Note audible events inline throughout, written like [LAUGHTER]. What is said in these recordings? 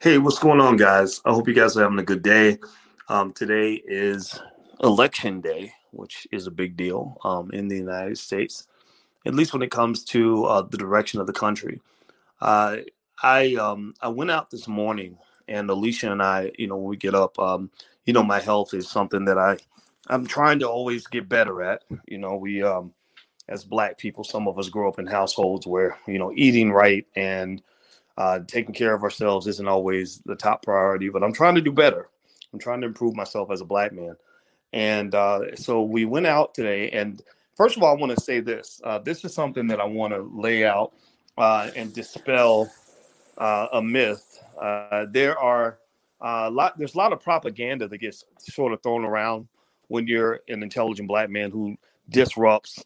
Hey, what's going on, guys? I hope you guys are having a good day. Um, today is election day, which is a big deal um, in the United States, at least when it comes to uh, the direction of the country. Uh, I um, I went out this morning, and Alicia and I, you know, when we get up, um, you know, my health is something that I I'm trying to always get better at. You know, we um, as Black people, some of us grow up in households where you know eating right and uh, taking care of ourselves isn't always the top priority, but I'm trying to do better. I'm trying to improve myself as a black man. And uh, so we went out today. And first of all, I want to say this uh, this is something that I want to lay out uh, and dispel uh, a myth. Uh, there are a lot, there's a lot of propaganda that gets sort of thrown around when you're an intelligent black man who disrupts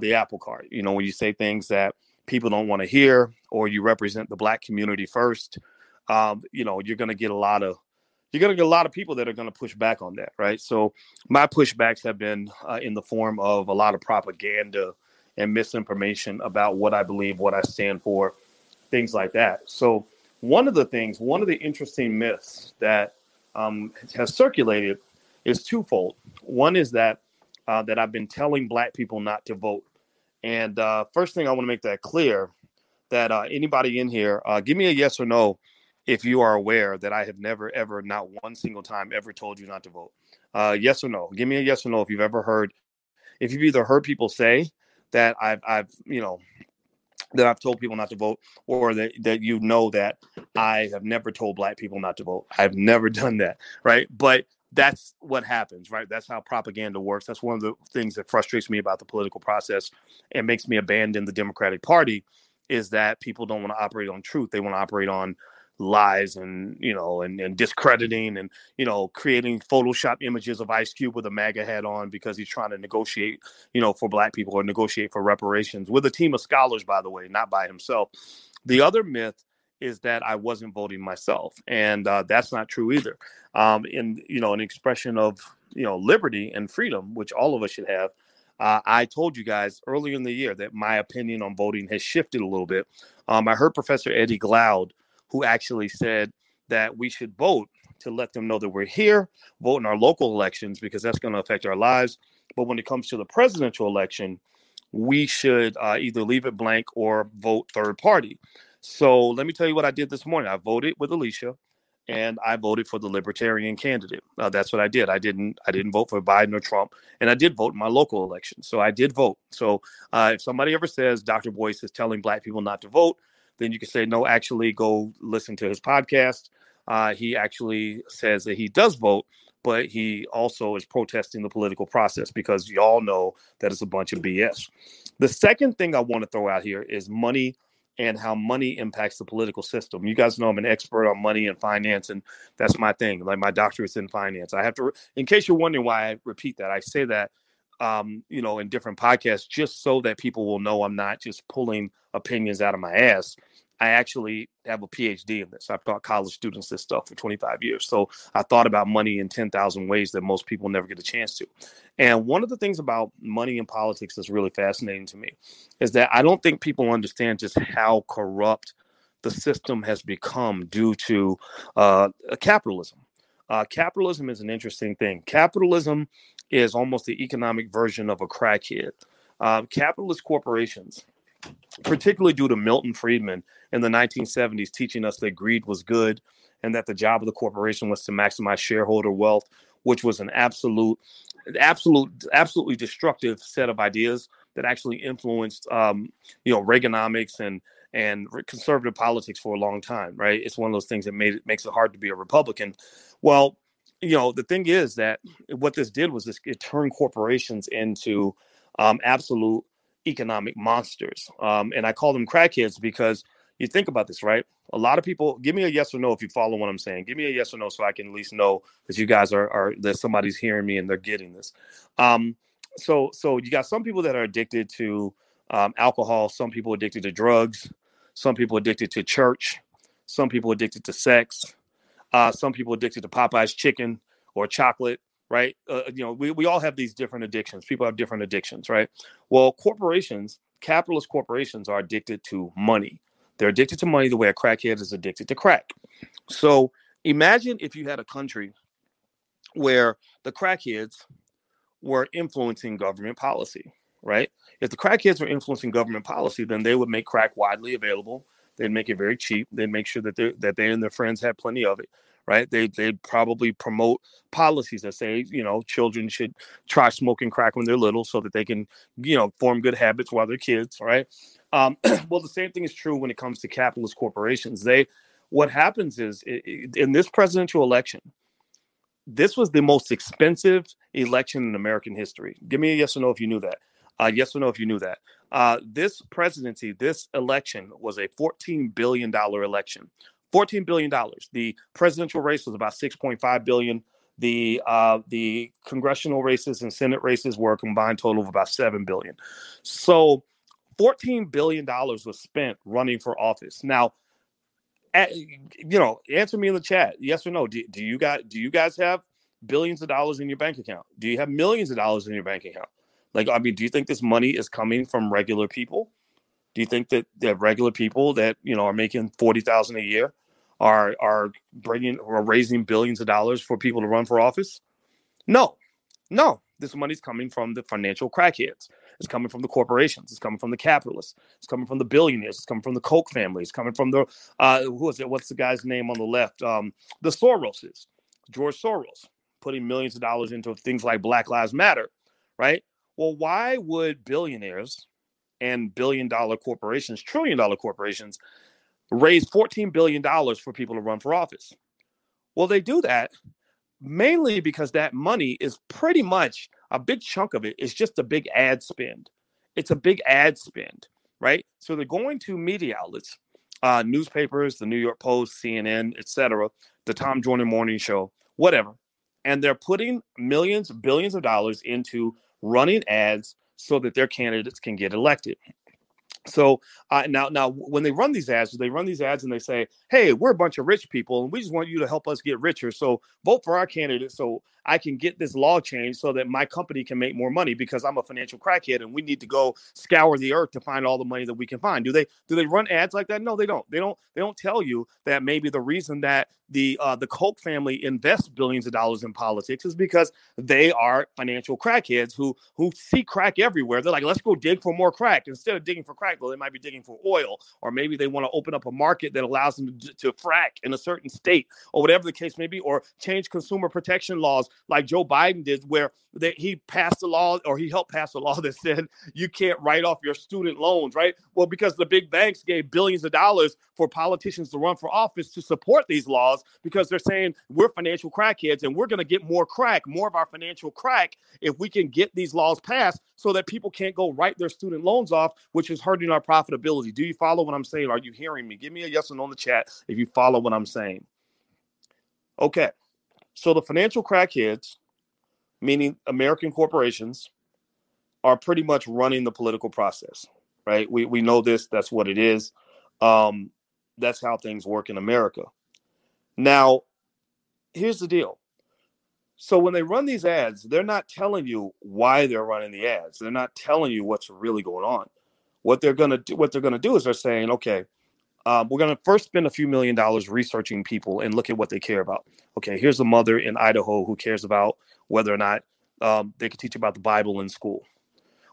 the apple cart. You know, when you say things that people don't want to hear or you represent the black community first um, you know you're going to get a lot of you're going to get a lot of people that are going to push back on that right? So my pushbacks have been uh, in the form of a lot of propaganda and misinformation about what i believe what i stand for things like that. So one of the things one of the interesting myths that um, has circulated is twofold. One is that uh, that i've been telling black people not to vote and uh, first thing I want to make that clear that uh, anybody in here, uh, give me a yes or no if you are aware that I have never, ever, not one single time, ever told you not to vote. Uh, yes or no. Give me a yes or no if you've ever heard, if you've either heard people say that I've, I've, you know, that I've told people not to vote, or that, that you know that I have never told black people not to vote. I've never [LAUGHS] done that, right? But that's what happens, right? That's how propaganda works. That's one of the things that frustrates me about the political process and makes me abandon the Democratic Party is that people don't want to operate on truth. They want to operate on lies and you know and, and discrediting and you know creating photoshop images of ice cube with a maga hat on because he's trying to negotiate you know for black people or negotiate for reparations with a team of scholars by the way not by himself the other myth is that I wasn't voting myself, and uh, that's not true either. Um, in you know, an expression of you know liberty and freedom, which all of us should have. Uh, I told you guys earlier in the year that my opinion on voting has shifted a little bit. Um, I heard Professor Eddie Glaude, who actually said that we should vote to let them know that we're here, vote in our local elections because that's going to affect our lives. But when it comes to the presidential election, we should uh, either leave it blank or vote third party. So let me tell you what I did this morning. I voted with Alicia, and I voted for the Libertarian candidate. Uh, that's what I did. I didn't. I didn't vote for Biden or Trump, and I did vote in my local election. So I did vote. So uh, if somebody ever says Dr. Boyce is telling Black people not to vote, then you can say no. Actually, go listen to his podcast. Uh, he actually says that he does vote, but he also is protesting the political process because y'all know that it's a bunch of BS. The second thing I want to throw out here is money and how money impacts the political system. You guys know I'm an expert on money and finance, and that's my thing. Like my doctorate's in finance. I have to, in case you're wondering why I repeat that, I say that, um, you know, in different podcasts just so that people will know I'm not just pulling opinions out of my ass. I actually have a PhD in this. I've taught college students this stuff for 25 years. So I thought about money in 10,000 ways that most people never get a chance to. And one of the things about money and politics that's really fascinating to me is that I don't think people understand just how corrupt the system has become due to uh, capitalism. Uh, capitalism is an interesting thing. Capitalism is almost the economic version of a crackhead. Uh, capitalist corporations particularly due to Milton Friedman in the 1970s teaching us that greed was good and that the job of the corporation was to maximize shareholder wealth, which was an absolute, absolute, absolutely destructive set of ideas that actually influenced, um, you know, Reaganomics and and conservative politics for a long time. Right? It's one of those things that made it makes it hard to be a Republican. Well, you know, the thing is that what this did was this it turned corporations into um, absolute economic monsters. Um, and I call them crackheads because you think about this, right? A lot of people give me a yes or no if you follow what I'm saying. Give me a yes or no so I can at least know that you guys are, are that somebody's hearing me and they're getting this. Um, so so you got some people that are addicted to um, alcohol, some people addicted to drugs, some people addicted to church, some people addicted to sex, uh, some people addicted to Popeye's chicken or chocolate, right? Uh, you know, we, we all have these different addictions. People have different addictions, right? Well, corporations, capitalist corporations are addicted to money. They're addicted to money the way a crackhead is addicted to crack. So imagine if you had a country where the crackheads were influencing government policy, right? If the crackheads were influencing government policy, then they would make crack widely available. They'd make it very cheap. They'd make sure that they that they and their friends had plenty of it, right? They they'd probably promote policies that say, you know, children should try smoking crack when they're little so that they can, you know, form good habits while they're kids, right? Um, [CLEARS THROAT] well, the same thing is true when it comes to capitalist corporations. They what happens is in this presidential election, this was the most expensive election in American history. Give me a yes or no if you knew that. Uh, yes or no if you knew that. Uh, this presidency, this election was a $14 billion election. $14 billion. The presidential race was about 6.5 billion. The uh, the congressional races and Senate races were a combined total of about 7 billion. So 14 billion dollars was spent running for office. Now, at, you know, answer me in the chat, yes or no. Do, do you guys do you guys have billions of dollars in your bank account? Do you have millions of dollars in your bank account? Like, I mean, do you think this money is coming from regular people? Do you think that that regular people that you know are making forty thousand a year are are bringing or raising billions of dollars for people to run for office? No, no. This money's coming from the financial crackheads. It's coming from the corporations. It's coming from the capitalists. It's coming from the billionaires. It's coming from the Koch family. It's coming from the uh, who is it? What's the guy's name on the left? Um, the Soroses, George Soros, putting millions of dollars into things like Black Lives Matter, right? Well, why would billionaires and billion dollar corporations, trillion dollar corporations, raise $14 billion for people to run for office? Well, they do that mainly because that money is pretty much a big chunk of it is just a big ad spend. It's a big ad spend, right? So they're going to media outlets, uh, newspapers, the New York Post, CNN, etc., the Tom Joyner Morning Show, whatever, and they're putting millions, billions of dollars into running ads so that their candidates can get elected. So uh, now, now when they run these ads, they run these ads and they say, "Hey, we're a bunch of rich people, and we just want you to help us get richer. So vote for our candidate, so I can get this law changed, so that my company can make more money because I'm a financial crackhead, and we need to go scour the earth to find all the money that we can find." Do they do they run ads like that? No, they don't. They don't. They don't tell you that maybe the reason that the uh, the Koch family invests billions of dollars in politics is because they are financial crackheads who who see crack everywhere. They're like, let's go dig for more crack instead of digging for crack. Well, they might be digging for oil, or maybe they want to open up a market that allows them to, to frack in a certain state, or whatever the case may be, or change consumer protection laws like Joe Biden did, where he passed a law or he helped pass a law [LAUGHS] that said you can't write off your student loans, right? Well, because the big banks gave billions of dollars for politicians to run for office to support these laws because they're saying we're financial crackheads and we're going to get more crack, more of our financial crack if we can get these laws passed so that people can't go write their student loans off, which is hurting our profitability. Do you follow what I'm saying? Are you hearing me? Give me a yes or no in the chat if you follow what I'm saying. Okay. So the financial crackheads, meaning American corporations, are pretty much running the political process, right? We, we know this. That's what it is. Um, that's how things work in America. Now, here's the deal. So when they run these ads, they're not telling you why they're running the ads. They're not telling you what's really going on. What they're gonna do, what they're gonna do is they're saying, okay, um, we're gonna first spend a few million dollars researching people and look at what they care about. Okay, here's a mother in Idaho who cares about whether or not um, they can teach about the Bible in school,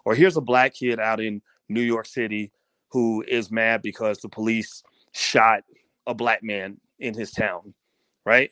or here's a black kid out in New York City who is mad because the police shot a black man in his town, right?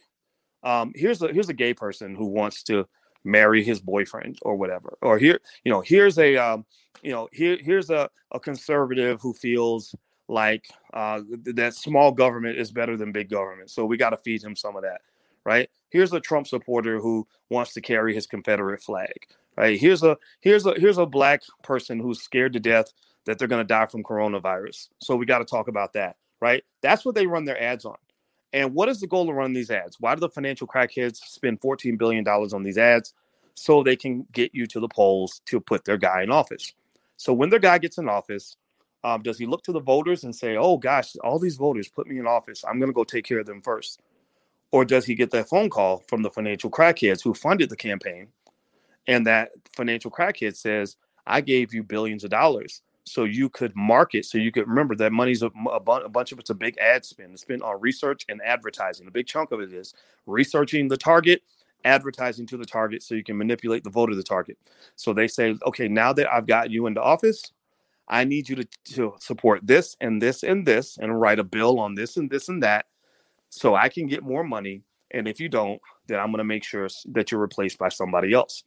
Um, here's a here's a gay person who wants to marry his boyfriend or whatever. Or here, you know, here's a um, you know, here here's a, a conservative who feels like uh, that small government is better than big government. So we got to feed him some of that, right? Here's a Trump supporter who wants to carry his Confederate flag, right? Here's a here's a here's a black person who's scared to death that they're going to die from coronavirus. So we got to talk about that, right? That's what they run their ads on. And what is the goal of running these ads? Why do the financial crackheads spend $14 billion on these ads? So they can get you to the polls to put their guy in office. So when their guy gets in office, um, does he look to the voters and say, oh gosh, all these voters put me in office. I'm going to go take care of them first? Or does he get that phone call from the financial crackheads who funded the campaign? And that financial crackhead says, I gave you billions of dollars so you could market so you could remember that money's a, a, a, bunch of it's a big ad spend it's spent on research and advertising a big chunk of it is researching the target advertising to the target so you can manipulate the vote of the target so they say okay now that i've got you into office i need you to, to support this and this and this and write a bill on this and this and that so i can get more money and if you don't then i'm going to make sure that you're replaced by somebody else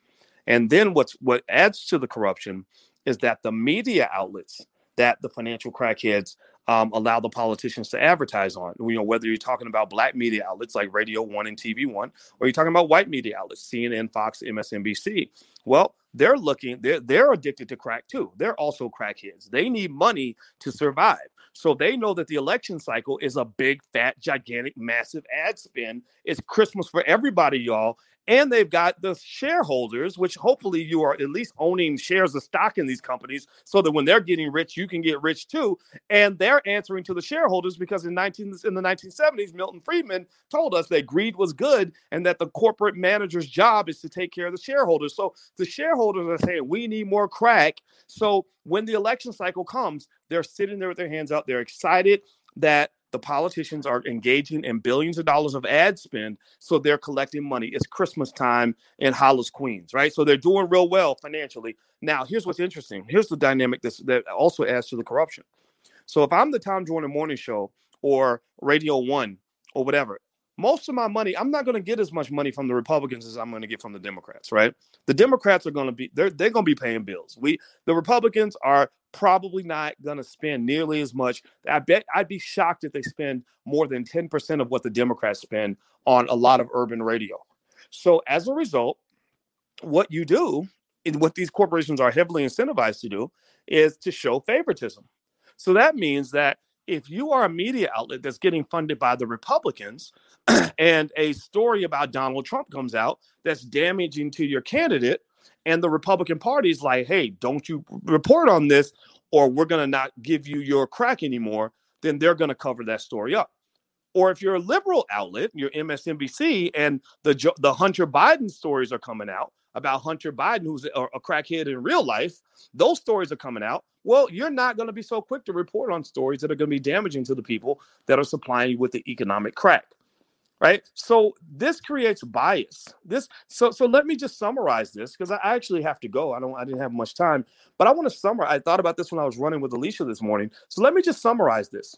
and then what's what adds to the corruption is that the media outlets that the financial crackheads um, allow the politicians to advertise on. You know, whether you're talking about black media outlets like Radio One and TV One, or you're talking about white media outlets, CNN, Fox, MSNBC. Well, they're looking, they're they're addicted to crack too. They're also crackheads. They need money to survive. So they know that the election cycle is a big, fat, gigantic, massive ad spend. It's Christmas for everybody, y'all and they've got the shareholders which hopefully you are at least owning shares of stock in these companies so that when they're getting rich you can get rich too. And they're answering to the shareholders because in 19 in the 1970s milton friedman told us that greed was good and that the corporate manager's job is to take care of the shareholders. So the shareholders are saying we need more crack. So when the election cycle comes they're sitting there with their hands out. They're excited that the politicians are engaging in billions of dollars of ad spend, so they're collecting money. It's Christmas time in Hollis, Queens, right? So they're doing real well financially. Now, here's what's interesting. Here's the dynamic that's, that also adds to the corruption. So if I'm the Tom Joyner Morning Show or Radio One or whatever, most of my money, I'm not going to get as much money from the Republicans as I'm going to get from the Democrats, right? The Democrats are going to be they're they're going to be paying bills. We the Republicans are probably not going to spend nearly as much. I bet I'd be shocked if they spend more than 10% of what the Democrats spend on a lot of urban radio. So as a result, what you do, and what these corporations are heavily incentivized to do, is to show favoritism. So that means that if you are a media outlet that's getting funded by the Republicans [CLEARS THROAT] and a story about Donald Trump comes out that's damaging to your candidate, and the Republican Party is like, hey, don't you report on this or we're going to not give you your crack anymore, then they're going to cover that story up. Or if you're a liberal outlet, your MSNBC, and the the Hunter Biden stories are coming out about Hunter Biden, who's a, a crackhead in real life, those stories are coming out. Well, you're not going to be so quick to report on stories that are going to be damaging to the people that are supplying you with the economic crack right? So this creates bias. This so so let me just summarize this because i actually have to go. I don't i didn't have much time but i want to summarize i thought about this when i was running with alicia this morning. So let me just summarize this.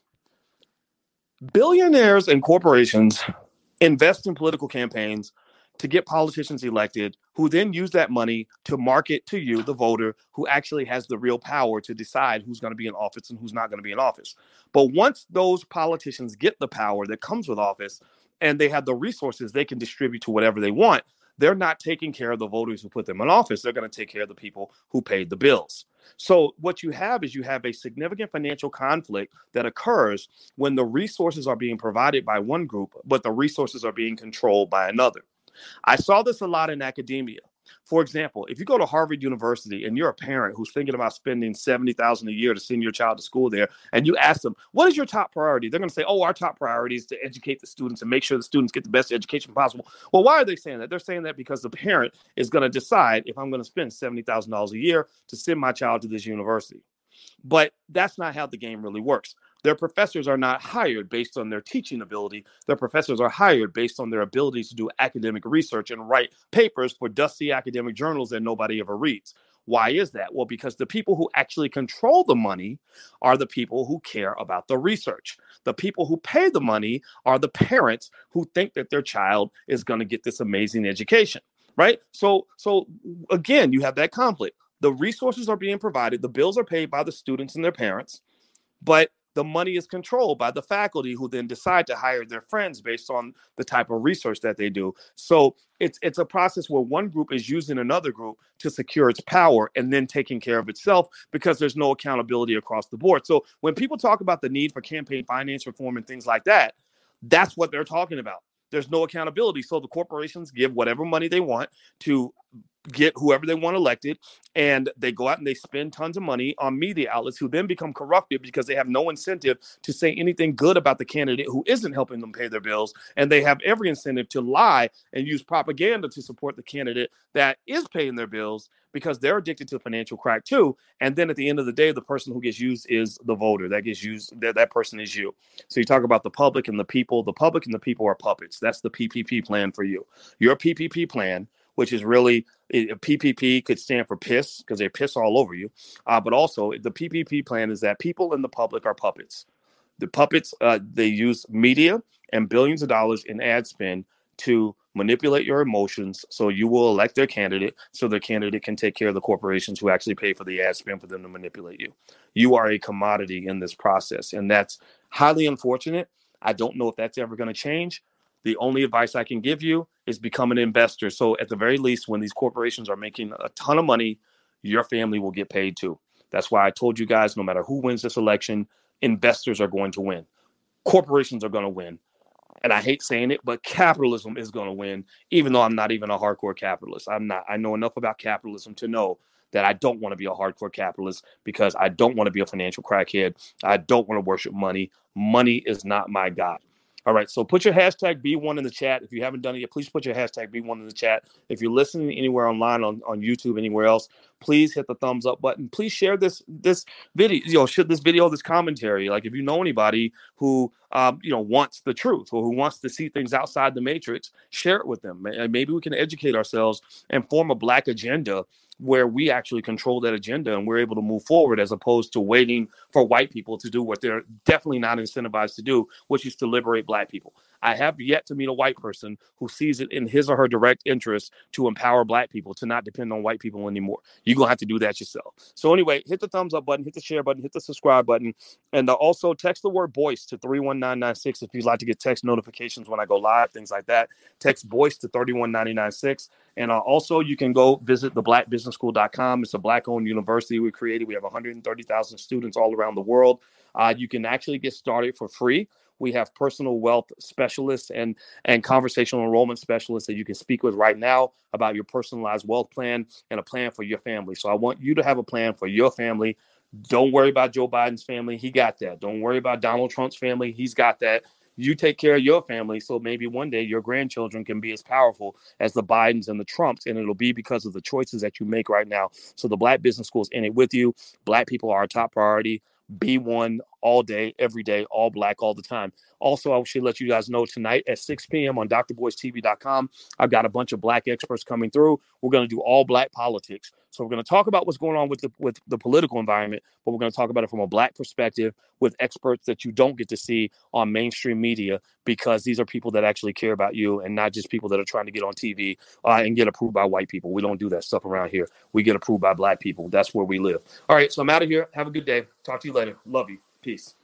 Billionaires and corporations invest in political campaigns to get politicians elected who then use that money to market to you the voter who actually has the real power to decide who's going to be in office and who's not going to be in office. But once those politicians get the power that comes with office and they have the resources they can distribute to whatever they want they're not taking care of the voters who put them in office. They're going to take care of the people who paid the bills. So what you have is you have a significant financial conflict that occurs when the resources are being provided by one group but the resources are being controlled by another i saw this a lot in academia for example, if you go to Harvard University and you're a parent who's thinking about spending 70,000 a year to send your child to school there and you ask them, "What is your top priority?" They're going to say, "Oh, our top priority is to educate the students and make sure the students get the best education possible." Well, why are they saying that? They're saying that because the parent is going to decide if I'm going to spend $70,000 a year to send my child to this university. But that's not how the game really works. Their professors are not hired based on their teaching ability. Their professors are hired based on their ability to do academic research and write papers for dusty academic journals that nobody ever reads. Why is that? Well, because the people who actually control the money are the people who care about the research. The people who pay the money are the parents who think that their child is going to get this amazing education, right? So so again, you have that conflict. The resources are being provided, the bills are paid by the students and their parents, but the money is controlled by the faculty who then decide to hire their friends based on the type of research that they do. So it's it's a process where one group is using another group to secure its power and then taking care of itself because there's no accountability across the board. So when people talk about the need for campaign finance reform and things like that that's what they're talking about. There's no accountability. So the corporations give whatever money they want to get whoever they want elected and they go out and they spend tons of money on media outlets who then become corrupted because they have no incentive to say anything good about the candidate who isn't helping them pay their bills and they have every incentive to lie and use propaganda to support the candidate that is paying their bills because they're addicted to financial crack too. And then at the end of the day the person who gets used is the voter that gets used that, that person is you. So you talk about the public and the people. The public and the people are puppets. That's the ppp plan for you. Your ppp plan which is really a PPP could stand for piss because they piss all over you. Uh, but also, the PPP plan is that people in the public are puppets. The puppets, uh, they use media and billions of dollars in ad spend to manipulate your emotions so you will elect their candidate so their candidate can take care of the corporations who actually pay for the ad spend for them to manipulate you. You are a commodity in this process, and that's highly unfortunate. I don't know if that's ever going to change, the only advice I can give you is become an investor. So, at the very least, when these corporations are making a ton of money, your family will get paid too. That's why I told you guys no matter who wins this election, investors are going to win, corporations are going to win. And I hate saying it, but capitalism is going to win, even though I'm not even a hardcore capitalist. I'm not. I know enough about capitalism to know that I don't want to be a hardcore capitalist because I don't want to be a financial crackhead. I don't want to worship money. Money is not my God. All right, so put your hashtag B1 in the chat. If you haven't done it yet, please put your hashtag B1 in the chat. If you're listening anywhere online on, on YouTube, anywhere else, please hit the thumbs up button. Please share this this video, you know, should this video, this commentary. Like if you know anybody who um, you know wants the truth or who wants to see things outside the matrix, share it with them. Maybe we can educate ourselves and form a black agenda where we actually control that agenda and we're able to move forward as opposed to waiting for white people to do what they're definitely not incentivized to do, which is to liberate black people. I have yet to meet a white person who sees it in his or her direct interest to empower black people to not depend on white people anymore. You're going to have to do that yourself. So, anyway, hit the thumbs up button, hit the share button, hit the subscribe button, and uh, also text the word voice to 31996 if you'd like to get text notifications when I go live, things like that. Text voice to 31996. And uh, also, you can go visit the blackbusinessschool.com. It's a black owned university we created. We have 130,000 students all around the world. Uh, you can actually get started for free we have personal wealth specialists and and conversational enrollment specialists that you can speak with right now about your personalized wealth plan and a plan for your family. So I want you to have a plan for your family. Don't worry about Joe Biden's family. He got that. Don't worry about Donald Trump's family. He's got that. You take care of your family so maybe one day your grandchildren can be as powerful as the Bidens and the Trumps. And it'll be because of the choices that you make right now. So the Black Business School is in it with you. Black people are our top priority. B1 all day, every day, all black all the time. Also, I should let you guys know tonight at 6 p.m. on drboycetv.com, I've got a bunch of black experts coming through. We're going to do all black politics. So we're going to talk about what's going on with the with the political environment, but we're going to talk about it from a black perspective with experts that you don't get to see on mainstream media because these are people that actually care about you and not just people that are trying to get on TV uh, and get approved by white people. We don't do that stuff around here. We get approved by black people. That's where we live. All right, so I'm out of here. Have a good day. Talk to you later. Love you. Peace.